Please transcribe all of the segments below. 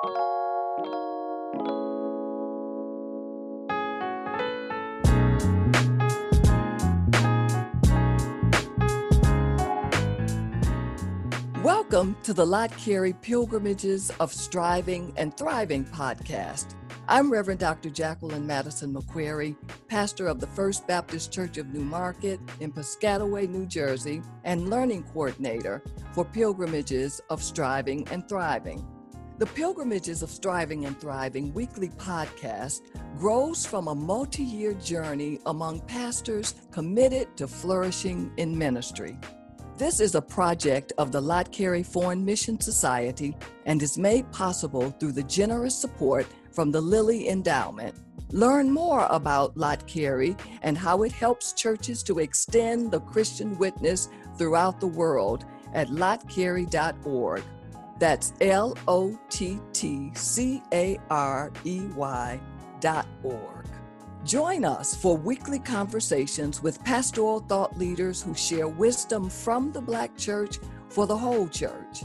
Welcome to the Lott Carey Pilgrimages of Striving and Thriving podcast. I'm Reverend Dr. Jacqueline Madison McCreary, pastor of the First Baptist Church of New Market in Piscataway, New Jersey, and learning coordinator for Pilgrimages of Striving and Thriving. The Pilgrimages of Striving and Thriving weekly podcast grows from a multi year journey among pastors committed to flourishing in ministry. This is a project of the Lott Carey Foreign Mission Society and is made possible through the generous support from the Lilly Endowment. Learn more about Lott Carey and how it helps churches to extend the Christian witness throughout the world at lottcarey.org. That's L O T T C A R E Y dot org. Join us for weekly conversations with pastoral thought leaders who share wisdom from the Black church for the whole church.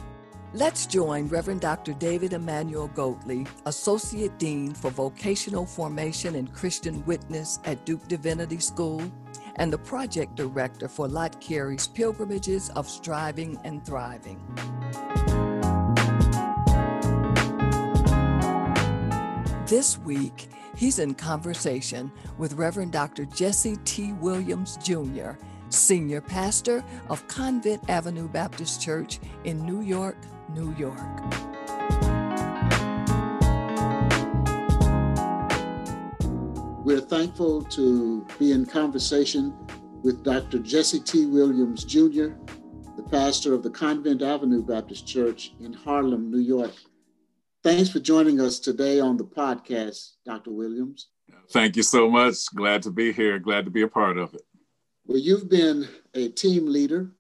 Let's join Reverend Dr. David Emmanuel Goatley, Associate Dean for Vocational Formation and Christian Witness at Duke Divinity School, and the Project Director for Lott Carey's Pilgrimages of Striving and Thriving. This week, He's in conversation with Reverend Dr. Jesse T. Williams Jr., Senior Pastor of Convent Avenue Baptist Church in New York, New York. We're thankful to be in conversation with Dr. Jesse T. Williams Jr., the pastor of the Convent Avenue Baptist Church in Harlem, New York. Thanks for joining us today on the podcast, Dr. Williams. Thank you so much. Glad to be here. Glad to be a part of it. Well, you've been a team leader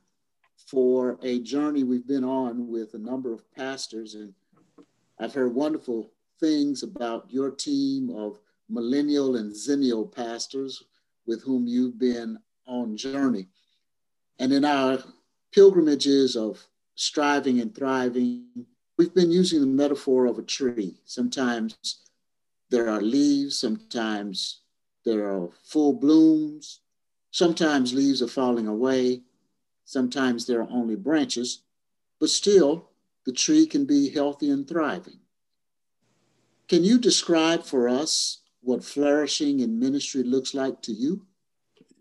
for a journey we've been on with a number of pastors, and I've heard wonderful things about your team of millennial and zennial pastors with whom you've been on journey. And in our pilgrimages of striving and thriving, We've been using the metaphor of a tree. Sometimes there are leaves, sometimes there are full blooms, sometimes leaves are falling away, sometimes there are only branches, but still the tree can be healthy and thriving. Can you describe for us what flourishing in ministry looks like to you?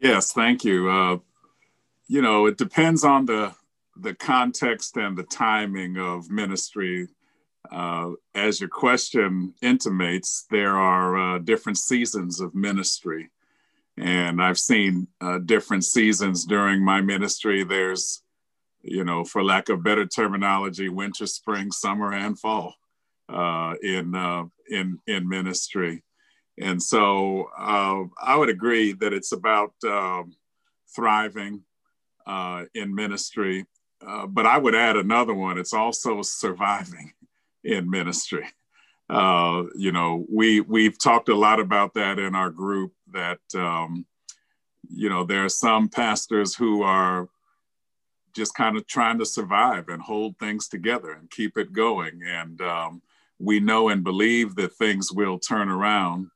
Yes, thank you. Uh, you know, it depends on the the context and the timing of ministry, uh, as your question intimates, there are uh, different seasons of ministry. And I've seen uh, different seasons during my ministry. There's, you know, for lack of better terminology, winter, spring, summer, and fall uh, in, uh, in, in ministry. And so uh, I would agree that it's about um, thriving in ministry uh, but I would add another one. It's also surviving in ministry. Uh, you know, we we've talked a lot about that in our group. That um, you know, there are some pastors who are just kind of trying to survive and hold things together and keep it going. And um, we know and believe that things will turn around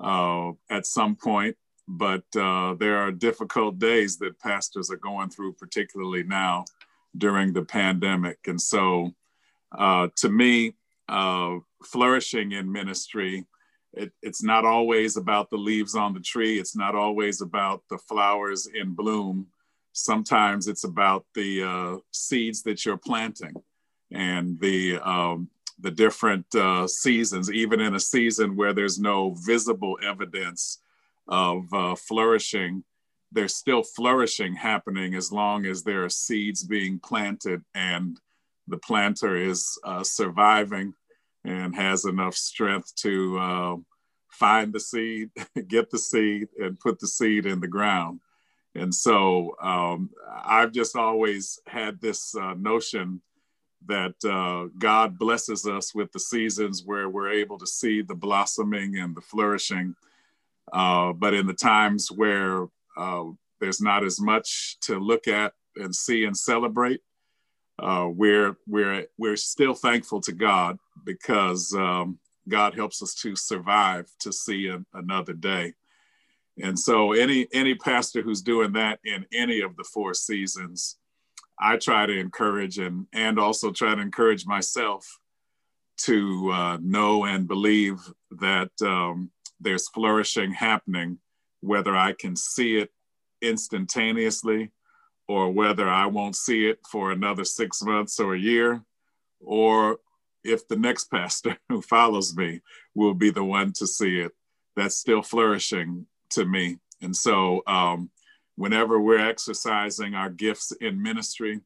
uh, at some point. But uh, there are difficult days that pastors are going through, particularly now during the pandemic. And so, uh, to me, uh, flourishing in ministry, it, it's not always about the leaves on the tree, it's not always about the flowers in bloom. Sometimes it's about the uh, seeds that you're planting and the um, the different uh, seasons, even in a season where there's no visible evidence of uh, flourishing, there's still flourishing happening as long as there are seeds being planted and the planter is uh, surviving and has enough strength to uh, find the seed, get the seed, and put the seed in the ground. And so um, I've just always had this uh, notion that uh, God blesses us with the seasons where we're able to see the blossoming and the flourishing. Uh, but in the times where uh, there's not as much to look at and see and celebrate. Uh, we're we're we're still thankful to God, because um, God helps us to survive to see a, another day. And so, any any pastor who's doing that in any of the four seasons, I try to encourage and and also try to encourage myself to uh, know and believe that um, there's flourishing happening, whether I can see it instantaneously or whether I won't see it for another six months or a year, or if the next pastor who follows me will be the one to see it. That's still flourishing to me. And so, um, whenever we're exercising our gifts in ministry,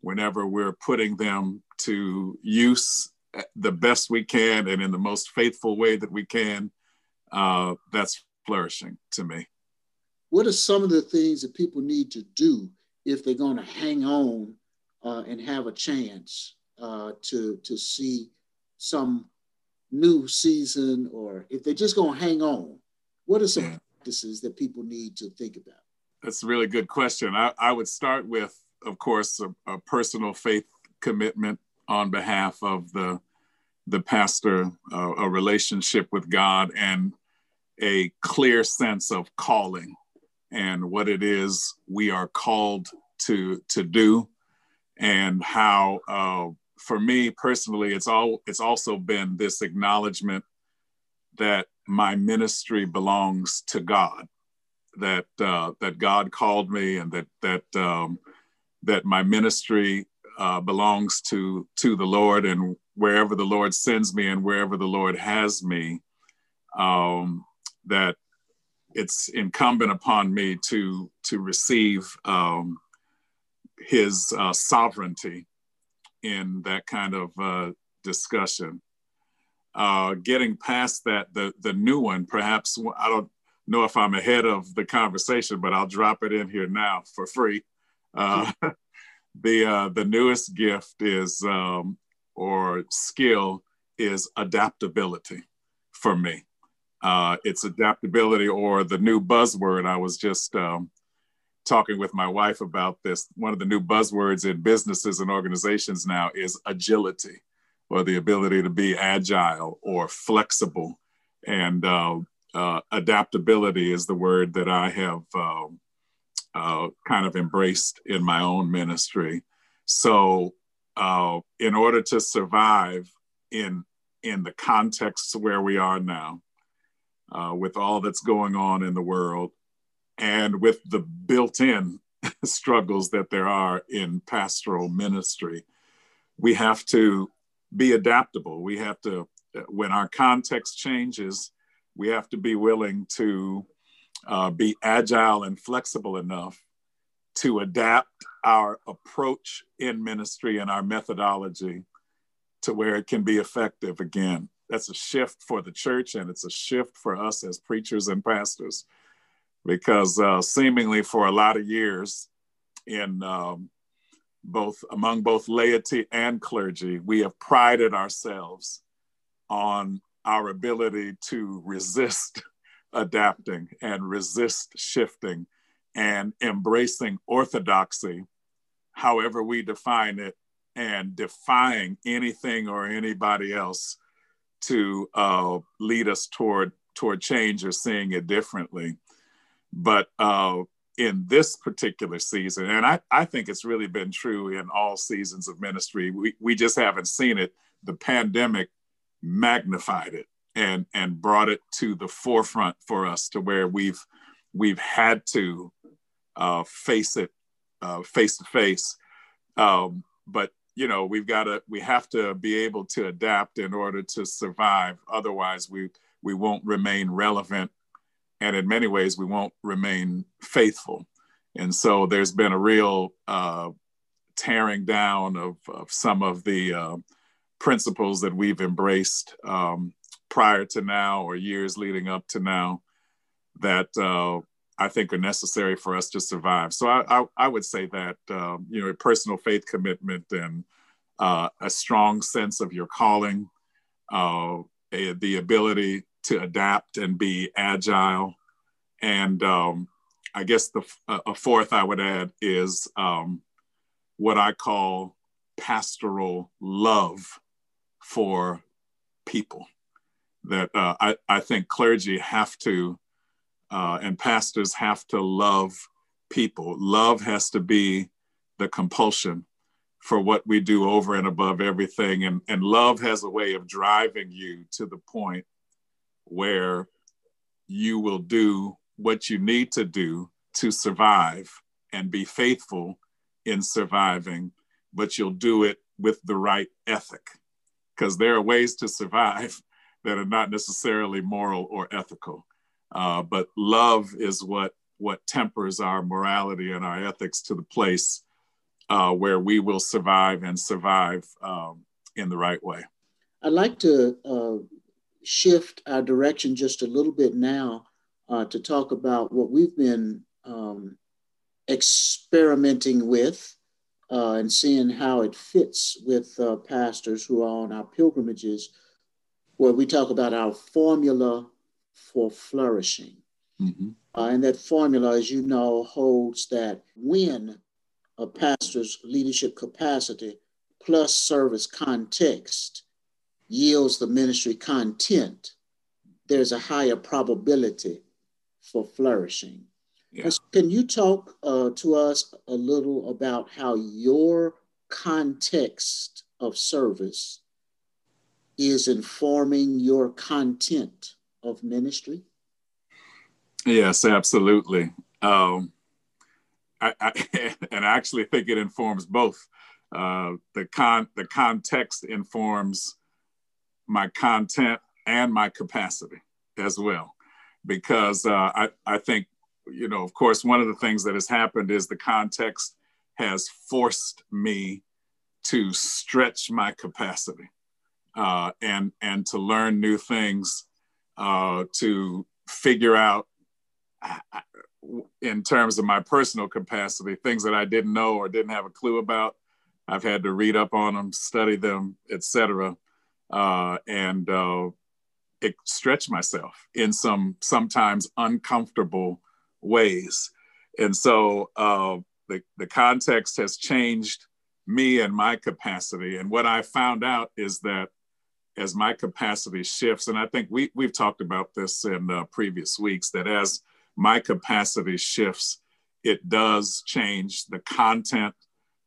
whenever we're putting them to use the best we can and in the most faithful way that we can, uh, that's flourishing to me. What are some of the things that people need to do if they're going to hang on uh, and have a chance uh, to to see some new season, or if they're just going to hang on? What are some yeah. practices that people need to think about? That's a really good question. I, I would start with, of course, a, a personal faith commitment on behalf of the the pastor, uh, a relationship with God, and a clear sense of calling and what it is we are called to to do, and how, uh, for me personally, it's all it's also been this acknowledgement that my ministry belongs to God, that uh, that God called me, and that that um, that my ministry uh, belongs to to the Lord, and wherever the Lord sends me and wherever the Lord has me, um, that it's incumbent upon me to to receive um, His uh, sovereignty in that kind of uh, discussion. Uh, getting past that, the the new one, perhaps I don't know if I'm ahead of the conversation, but I'll drop it in here now for free. Uh, the uh, the newest gift is um, or skill is adaptability for me. Uh, it's adaptability or the new buzzword. I was just um, talking with my wife about this. One of the new buzzwords in businesses and organizations now is agility or the ability to be agile or flexible. And uh, uh, adaptability is the word that I have um, uh, kind of embraced in my own ministry. So, uh, in order to survive in in the context where we are now, uh, with all that's going on in the world, and with the built-in struggles that there are in pastoral ministry, we have to be adaptable. We have to, when our context changes, we have to be willing to uh, be agile and flexible enough to adapt our approach in ministry and our methodology to where it can be effective again. That's a shift for the church and it's a shift for us as preachers and pastors. Because uh, seemingly for a lot of years in um, both among both laity and clergy, we have prided ourselves on our ability to resist adapting and resist shifting and embracing orthodoxy, however we define it, and defying anything or anybody else to uh, lead us toward toward change or seeing it differently. But uh, in this particular season, and I, I think it's really been true in all seasons of ministry, we, we just haven't seen it. The pandemic magnified it and and brought it to the forefront for us to where we've we've had to uh, face it uh, face to face. Um, but you know we've got to we have to be able to adapt in order to survive. Otherwise, we we won't remain relevant, and in many ways, we won't remain faithful. And so there's been a real uh, tearing down of, of some of the uh, principles that we've embraced um, prior to now or years leading up to now that uh, I think are necessary for us to survive. So I, I, I would say that, um, you know, a personal faith commitment and uh, a strong sense of your calling, uh, a, the ability to adapt and be agile. And um, I guess the a fourth I would add is um, what I call pastoral love for people. That uh, I, I think clergy have to uh, and pastors have to love people. Love has to be the compulsion for what we do over and above everything. And, and love has a way of driving you to the point where you will do what you need to do to survive and be faithful in surviving, but you'll do it with the right ethic. Because there are ways to survive that are not necessarily moral or ethical. Uh, but love is what what tempers our morality and our ethics to the place uh, where we will survive and survive um, in the right way. I'd like to uh, shift our direction just a little bit now uh, to talk about what we've been um, experimenting with uh, and seeing how it fits with uh, pastors who are on our pilgrimages, where we talk about our formula for flourishing. Mm-hmm. Uh, and that formula, as you know, holds that when a pastor's leadership capacity plus service context yields the ministry content, there's a higher probability for flourishing. Yeah. Can you talk uh, to us a little about how your context of service is informing your content of ministry? Yes, absolutely. Um, I, I, and I actually think it informs both. Uh, the con the context informs my content and my capacity as well, because uh, I I think you know of course one of the things that has happened is the context has forced me to stretch my capacity uh, and and to learn new things, uh, to figure out in terms of my personal capacity, things that I didn't know or didn't have a clue about. I've had to read up on them, study them, etc., uh, and uh, stretch myself in some sometimes uncomfortable ways. And so uh, the the context has changed me and my capacity. And what I found out is that as my capacity shifts, and I think we we've talked about this in uh, previous weeks, that as my capacity shifts, it does change the content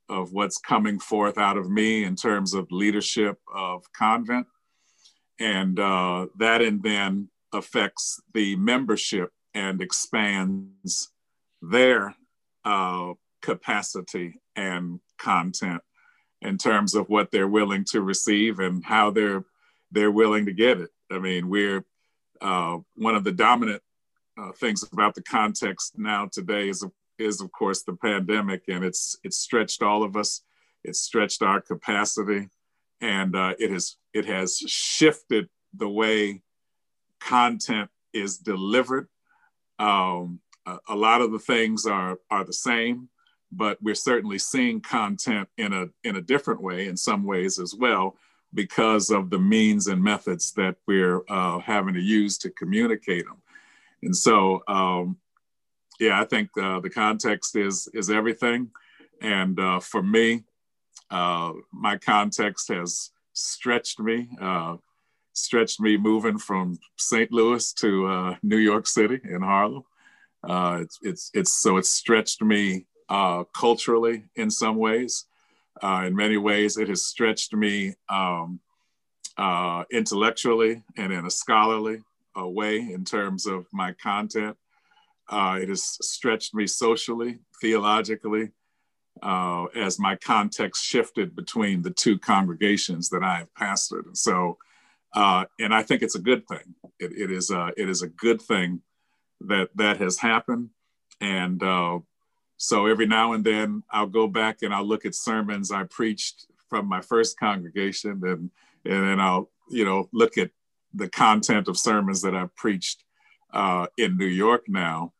of what's coming forth out of me in terms of leadership of convent. And uh, that and then affects the membership and expands their uh, capacity and content in terms of what they're willing to receive and how they're they're willing to get it. I mean, we're uh, one of the dominant uh, things about the context now today is is of course the pandemic, and it's it's stretched all of us. It's stretched our capacity, and uh, it has it has shifted the way content is delivered. Um, a, a lot of the things are are the same, but we're certainly seeing content in a in a different way in some ways as well because of the means and methods that we're uh, having to use to communicate them. And so, um, yeah, I think uh, the context is is everything. And uh, for me, uh, my context has stretched me, uh, stretched me moving from St. Louis to uh, New York City in Harlem. It's, it's, it's so it's stretched me culturally in some ways. In many ways, it has stretched me um, intellectually and in a scholarly uh, way in terms of my content. Uh, it has stretched me socially, theologically, uh, as my context shifted between the two congregations that I have pastored. And so, uh, and I think it's a good thing. It, it is a, it is a good thing that that has happened. And uh, so every now and then I'll go back and I'll look at sermons I preached from my first congregation and, and then I'll, you know, look at the content of sermons that I've preached uh, in New York now.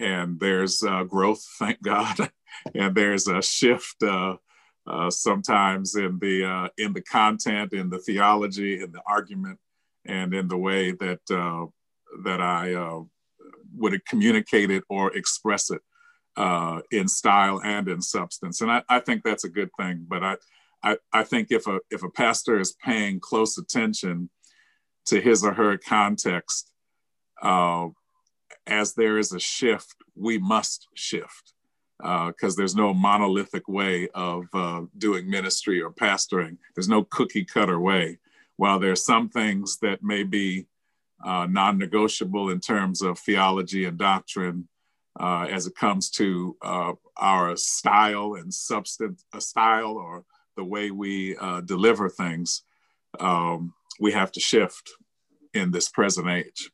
And there's uh, growth, thank God, and there's a shift uh, uh sometimes in the uh, in the content, in the theology, in the argument, and in the way that uh, that I would communicate it or express it in style and in substance. And I, I think that's a good thing. But I, I, I think if a if a pastor is paying close attention to his or her context, uh, as there is a shift, we must shift because uh, there's no monolithic way of uh, doing ministry or pastoring. There's no cookie cutter way. While there are some things that may be uh, non negotiable in terms of theology and doctrine, uh, as it comes to uh, our style and substance, a style or the way we uh, deliver things, um, we have to shift in this present age.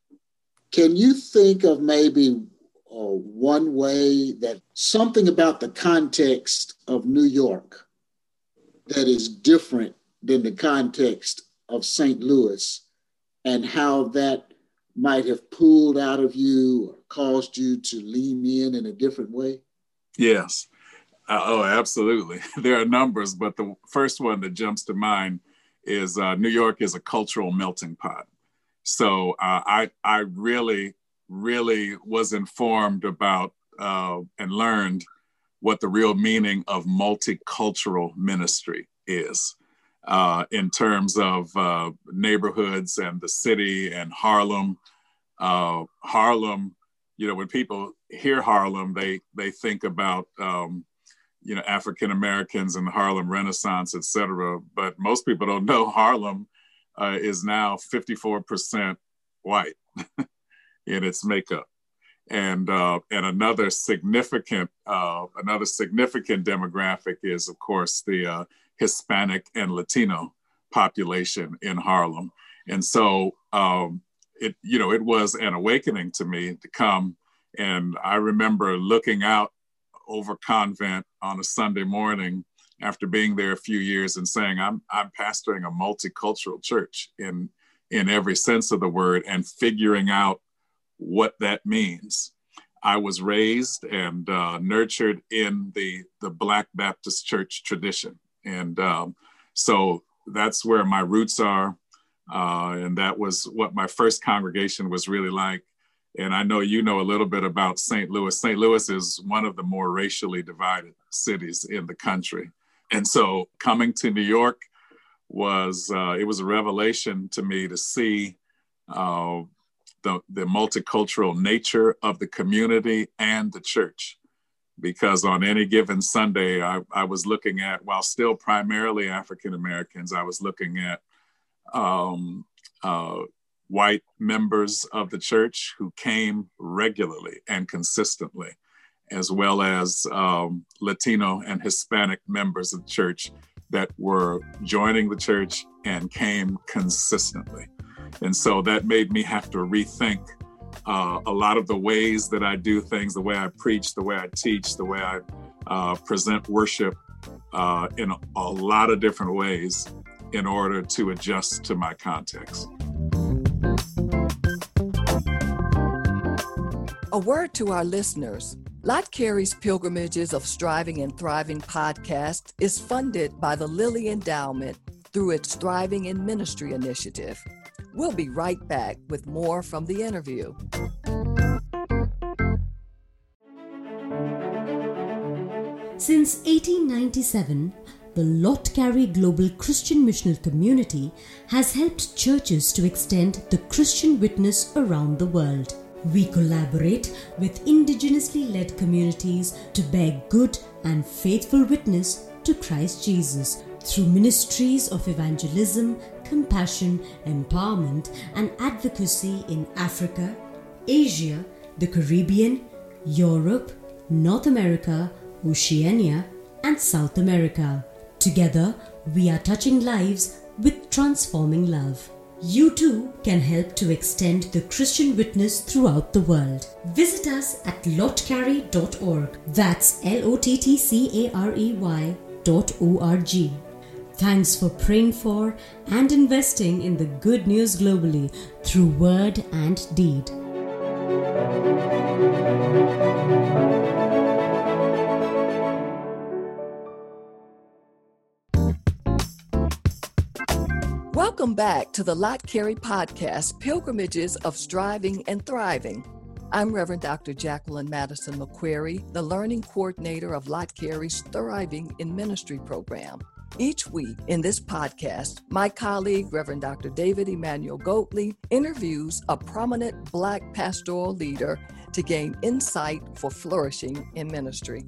Can you think of maybe uh, one way that something about the context of New York that is different than the context of St. Louis and how that might have pulled out of you caused you to lean in in a different way? Yes. Uh, oh, absolutely. There are numbers, but the first one that jumps to mind is uh, New York is a cultural melting pot. So uh, I I really really was informed about uh, and learned what the real meaning of multicultural ministry is uh, in terms of uh, neighborhoods and the city and Harlem. Uh, Harlem, you know, when people hear Harlem, they they think about um, you know African Americans and the Harlem Renaissance, et cetera. But most people don't know Harlem uh, is now 54% white. in its makeup. And uh, and another significant uh, another significant demographic is of course the uh, Hispanic and Latino population in Harlem. And so um, it you know it was an awakening to me to come. And I remember looking out over Convent on a Sunday morning after being there a few years and saying, I'm, I'm pastoring a multicultural church in, in every sense of the word and figuring out what that means. I was raised and uh, nurtured in the, the Black Baptist church tradition. And um, so that's where my roots are. Uh, and that was what my first congregation was really like. And I know you know a little bit about St. Louis. St. Louis is one of the more racially divided cities in the country. And so coming to New York was, uh, it was a revelation to me to see uh, the, the multicultural nature of the community and the church. Because on any given Sunday, I, I was looking at, while still primarily African Americans, I was looking at um, uh, white members of the church who came regularly and consistently, as well as um, Latino and Hispanic members of the church that were joining the church and came consistently. And so that made me have to rethink uh, a lot of the ways that I do things, the way I preach, the way I teach, the way I uh, present worship uh, in a, a lot of different ways in order to adjust to my context. A word to our listeners. Lott Carey's Pilgrimages of Striving and Thriving podcast is funded by the Lilly Endowment through its Thriving in Ministry initiative. We'll be right back with more from the interview. Since 1897, the Lott Carey Global Christian Missional Community has helped churches to extend the Christian witness around the world. We collaborate with indigenously led communities to bear good and faithful witness to Christ Jesus through ministries of evangelism, compassion, empowerment, and advocacy in Africa, Asia, the Caribbean, Europe, North America, Oceania, and South America. Together, we are touching lives with transforming love. You too can help to extend the Christian witness throughout the world. Visit us at lottcarey.org. That's L O T T C A R E Y dot O R G. Thanks for praying for and investing in the good news globally through word and deed. Welcome back to the Lott Carey podcast, Pilgrimages of Striving and Thriving. I'm Reverend Dr. Jacqueline Madison McCreary, the learning coordinator of Lott Carey's Thriving in Ministry program. Each week in this podcast, my colleague, Reverend Dr. David Emmanuel Goatley, interviews a prominent Black pastoral leader to gain insight for flourishing in ministry.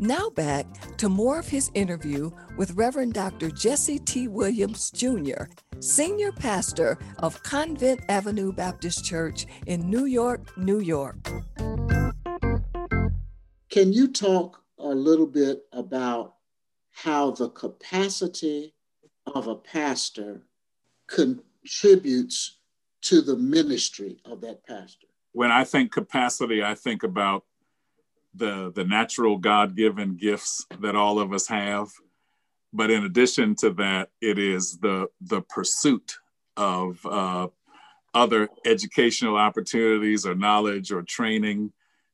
Now back to more of his interview with Reverend Dr. Jesse T. Williams Jr., Senior Pastor of Convent Avenue Baptist Church in New York, New York. Can you talk a little bit about how the capacity of a pastor contributes to the ministry of that pastor? When I think capacity, I think about the the natural God-given gifts that all of us have. But in addition to that, it is the the pursuit of uh, other educational opportunities or knowledge or training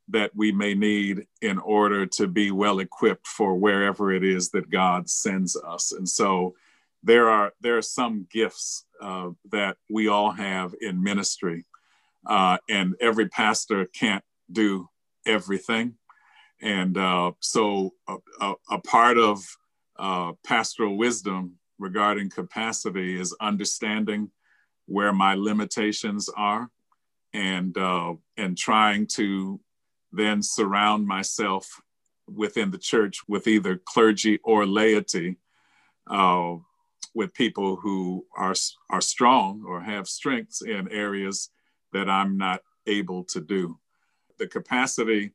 that we may need in order to be well equipped for wherever it is that God sends us. And so there are there are some gifts uh, that we all have in ministry, uh, and every pastor can't do everything. And uh, so a, a, a, part of uh, pastoral wisdom regarding capacity is understanding where my limitations are and uh, and trying to then surround myself within the church with either clergy or laity, uh, with people who are are strong or have strengths in areas that I'm not able to do. The capacity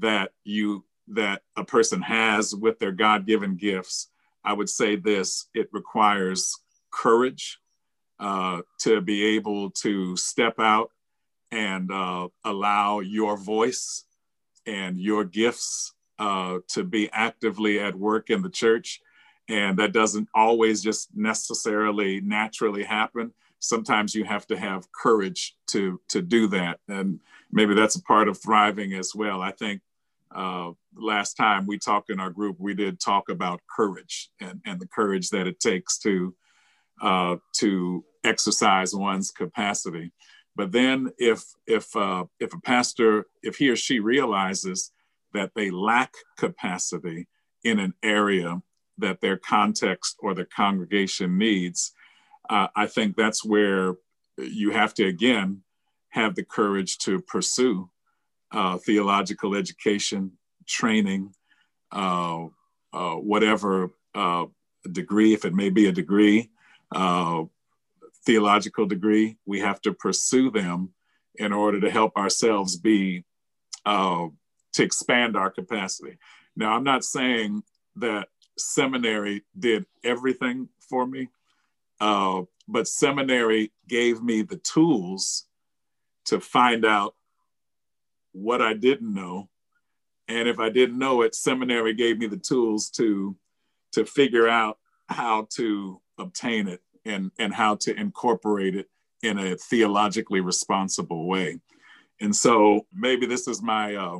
that you that a person has with their God-given gifts, I would say this: it requires courage uh, to be able to step out and uh, allow your voice and your gifts uh, to be actively at work in the church. And that doesn't always just necessarily naturally happen. Sometimes you have to have courage to, to do that. And maybe that's a part of thriving as well. I think uh, last time we talked in our group, we did talk about courage and, and the courage that it takes to, uh, to exercise one's capacity. But then if if uh, if a pastor, if he or she realizes that they lack capacity in an area that their context or the congregation needs, uh, I think that's where you have to again have the courage to pursue uh, theological education, training, uh, uh, whatever uh, degree, if it may be a degree, theological degree. We have to pursue them in order to help ourselves be, uh, to expand our capacity. Now, I'm not saying that seminary did everything for me, uh, but seminary gave me the tools to find out what I didn't know. And if I didn't know it, seminary gave me the tools to, to figure out how to obtain it and, and how to incorporate it in a theologically responsible way. And so maybe this is my uh,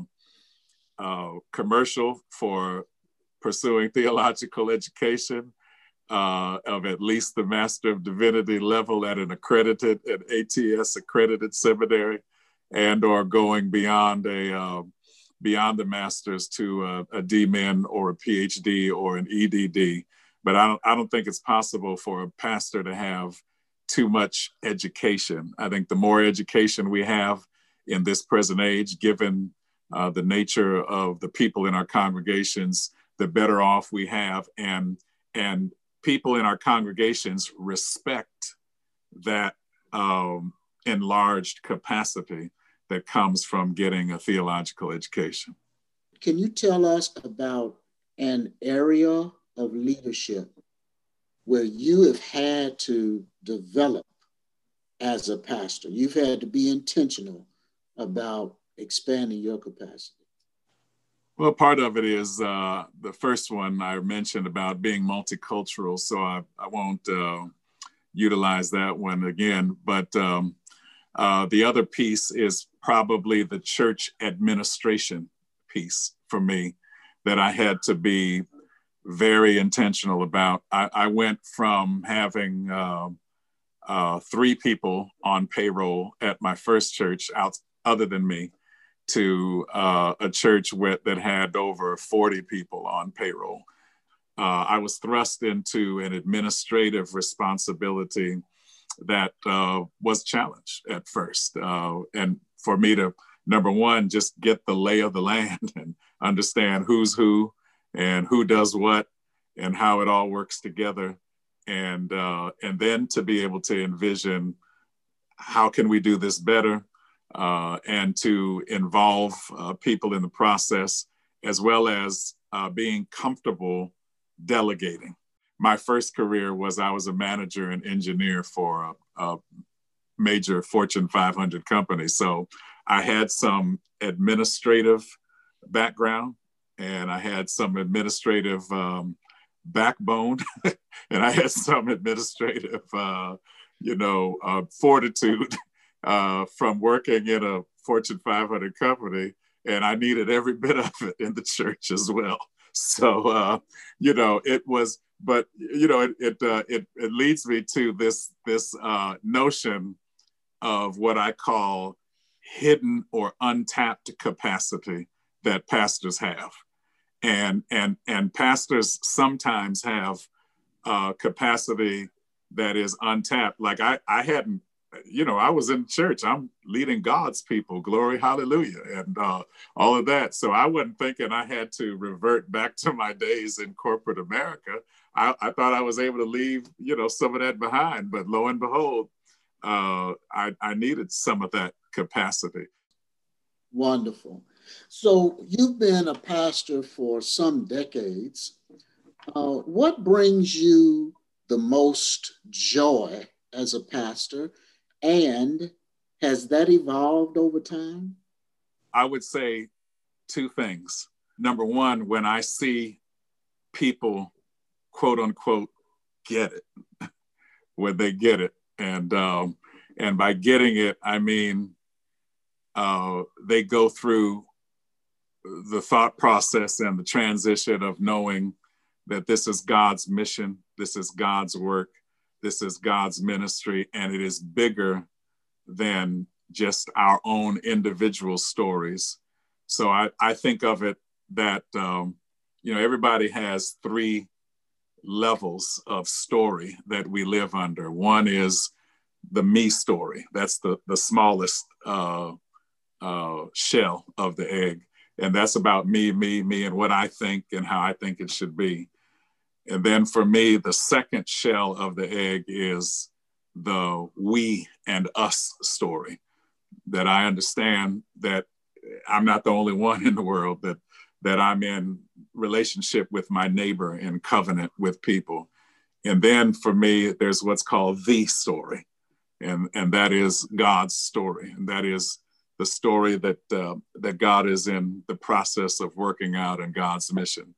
uh, commercial for pursuing theological education uh, of at least the Master of Divinity level at an accredited, an ATS accredited seminary, and or going beyond a uh, beyond the master's to a, a DMin or a PhD or an EDD but I don't, I don't think it's possible for a pastor to have too much education. I think the more education we have in this present age, given uh, the nature of the people in our congregations, the better off we have. And, and people in our congregations respect that um, enlarged capacity that comes from getting a theological education. Can you tell us about an area of leadership where you have had to develop as a pastor. You've had to be intentional about expanding your capacity. Well, part of it is uh, the first one I mentioned about being multicultural, so I, I won't uh, utilize that one again. But um, uh, the other piece is probably the church administration piece for me that I had to be very intentional about. I, I went from having uh, uh, three people on payroll at my first church, out other than me, to uh, a church with, that had over 40 people on payroll. uh, I was thrust into an administrative responsibility that uh, was challenged at first. Uh, and for me to, number one, just get the lay of the land and understand who's who and who does what and how it all works together. And, uh, and then to be able to envision how can we do this better uh, and to involve uh, people in the process as well as being comfortable delegating. My first career was I was a manager and engineer for a, a major Fortune 500 company. So I had some administrative background and I had some administrative um, backbone and I had some administrative, uh, you know, uh, fortitude uh, from working in a Fortune 500 company. And I needed every bit of it in the church as well. So, uh, you know, it was, but you know, it it uh, it, it leads me to this this uh, notion of what I call hidden or untapped capacity that pastors have, and and and pastors sometimes have uh, capacity that is untapped. Like I I hadn't you know, I was in church. I'm leading God's people. Glory, hallelujah, and uh, all of that. So I wasn't thinking I had to revert back to my days in corporate America. I, I thought I was able to leave, you know, some of that behind. But lo and behold, uh, I, I needed some of that capacity. Wonderful. So you've been a pastor for some decades. Uh, what brings you the most joy as a pastor? And has that evolved over time? I would say two things. Number one, when I see people, quote unquote, get it, when they get it, and um, and by getting it, I mean uh, they go through the thought process and the transition of knowing that this is God's mission, this is God's work, this is God's ministry, and it is bigger than just our own individual stories. So I, I think of it that, um, you know, everybody has three levels of story that we live under. One is the me story, that's the, the smallest uh, uh, shell of the egg. And that's about me, me, me, and what I think and how I think it should be. And then for me, the second shell of the egg is the we and us story that I understand that I'm not the only one in the world that that I'm in relationship with my neighbor in covenant with people. And then for me, there's what's called the story, and and that is God's story, and that is the story that uh, that God is in the process of working out in God's mission.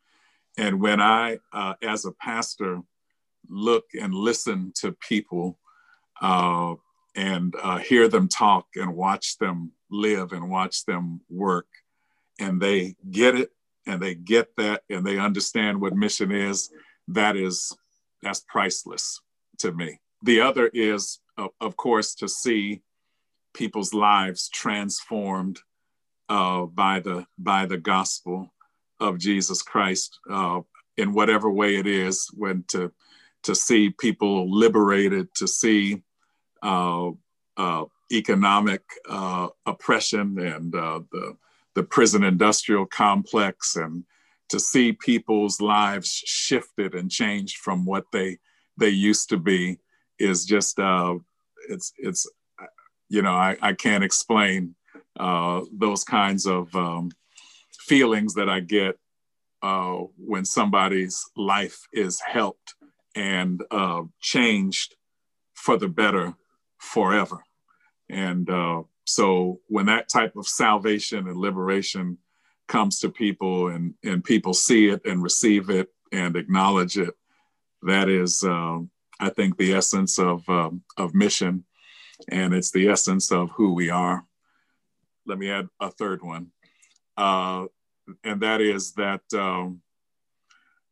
And when I, uh, as a pastor, look and listen to people uh, and uh, hear them talk and watch them live and watch them work, and they get it and they get that and they understand what mission is, that is, that's priceless to me. The other is, of course, to see people's lives transformed uh, by the by the gospel of Jesus Christ uh, in whatever way it is, when to to see people liberated, to see uh, uh, economic uh, oppression and uh, the the prison industrial complex, and to see people's lives shifted and changed from what they they used to be, is just uh, it's it's you know I, I can't explain those kinds of um, feelings that I get uh, when somebody's life is helped and uh, changed for the better forever. And uh, so when that type of salvation and liberation comes to people and, and people see it and receive it and acknowledge it, that is, um, I think, the essence of, um, of mission. And it's the essence of who we are. Let me add a third one. Uh, and that is that um,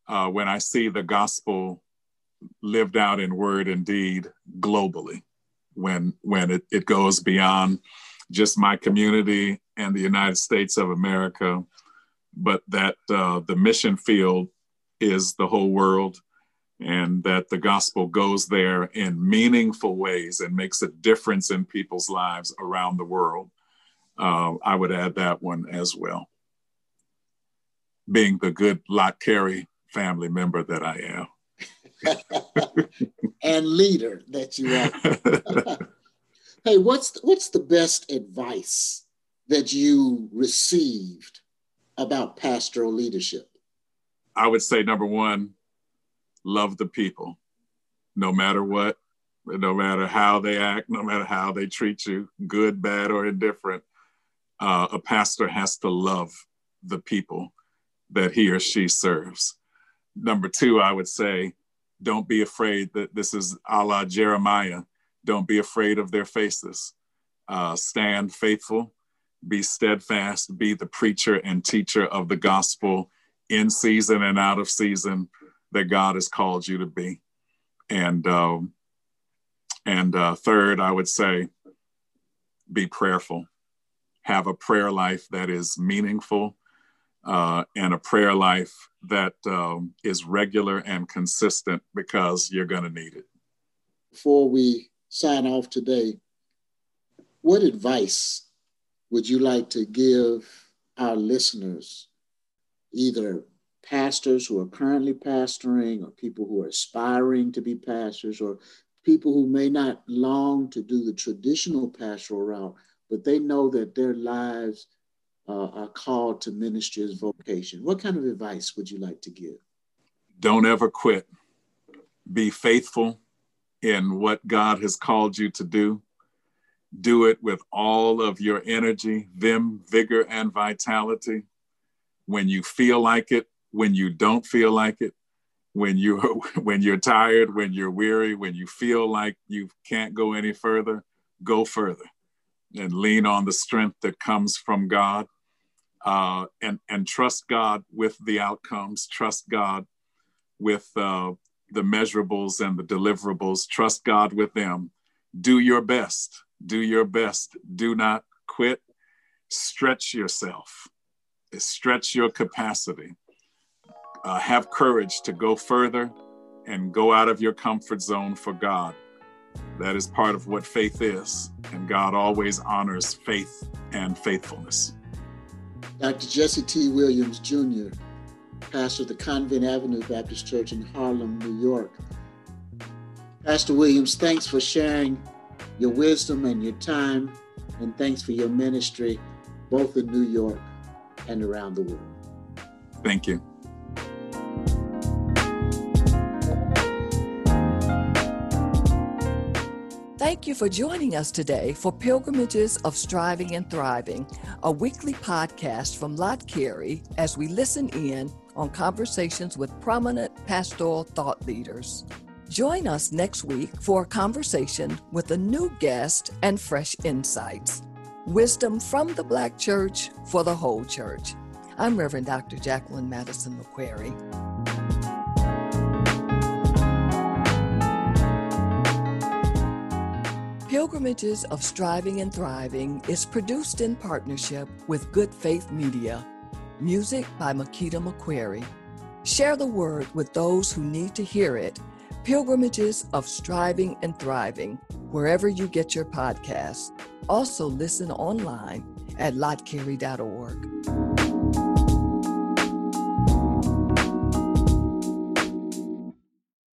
uh, when I see the gospel lived out in word and deed globally, when when it, it goes beyond just my community and the United States of America, but that uh, the mission field is the whole world and that the gospel goes there in meaningful ways and makes a difference in people's lives around the world. Uh, I would add that one as well. Being the good Lott Carey family member that I am. and leader that you are. hey, what's what's the best advice that you received about pastoral leadership? I would say number one, love the people, no matter what, no matter how they act, no matter how they treat you, good, bad, or indifferent. Uh, a pastor has to love the people that he or she serves. Number two, I would say, don't be afraid that this is a la Jeremiah. Don't be afraid of their faces. Uh, stand faithful, be steadfast, be the preacher and teacher of the gospel in season and out of season that God has called you to be. And um, and uh, third, I would say, be prayerful. Have a prayer life that is meaningful, uh, and a prayer life that um, is regular and consistent because you're going to need it. Before we sign off today, what advice would you like to give our listeners, either pastors who are currently pastoring or people who are aspiring to be pastors or people who may not long to do the traditional pastoral route, but they know that their lives uh, are called to ministry as vocation. What kind of advice would you like to give? Don't ever quit. Be faithful in what God has called you to do. Do it with all of your energy, vim, vigor, and vitality. When you feel like it, when you don't feel like it, when you when you're tired, when you're weary, when you feel like you can't go any further, go further and lean on the strength that comes from God uh, and and trust God with the outcomes. Trust God with uh, the measurables and the deliverables. Trust God with them. Do your best. Do your best. Do not quit. Stretch yourself. Stretch your capacity uh, have courage to go further and go out of your comfort zone for God. That is part of what faith is, and God always honors faith and faithfulness. Dr. Jesse T. Williams Jr., pastor of the Convent Avenue Baptist Church in Harlem, New York. Pastor Williams, thanks for sharing your wisdom and your time, and thanks for your ministry, both in New York and around the world. Thank you. Thank you for joining us today for Pilgrimages of Striving and Thriving, a weekly podcast from Lott Carey as we listen in on conversations with prominent pastoral thought leaders. Join us next week for a conversation with a new guest and fresh insights. Wisdom from the Black Church for the whole church. I'm Reverend Dr. Jacqueline Madison McCreary. Pilgrimages of Striving and Thriving is produced in partnership with Good Faith Media. Music by Makita McCreary. Share the word with those who need to hear it. Pilgrimages of Striving and Thriving, wherever you get your podcasts. Also, listen online at lottcarey.org.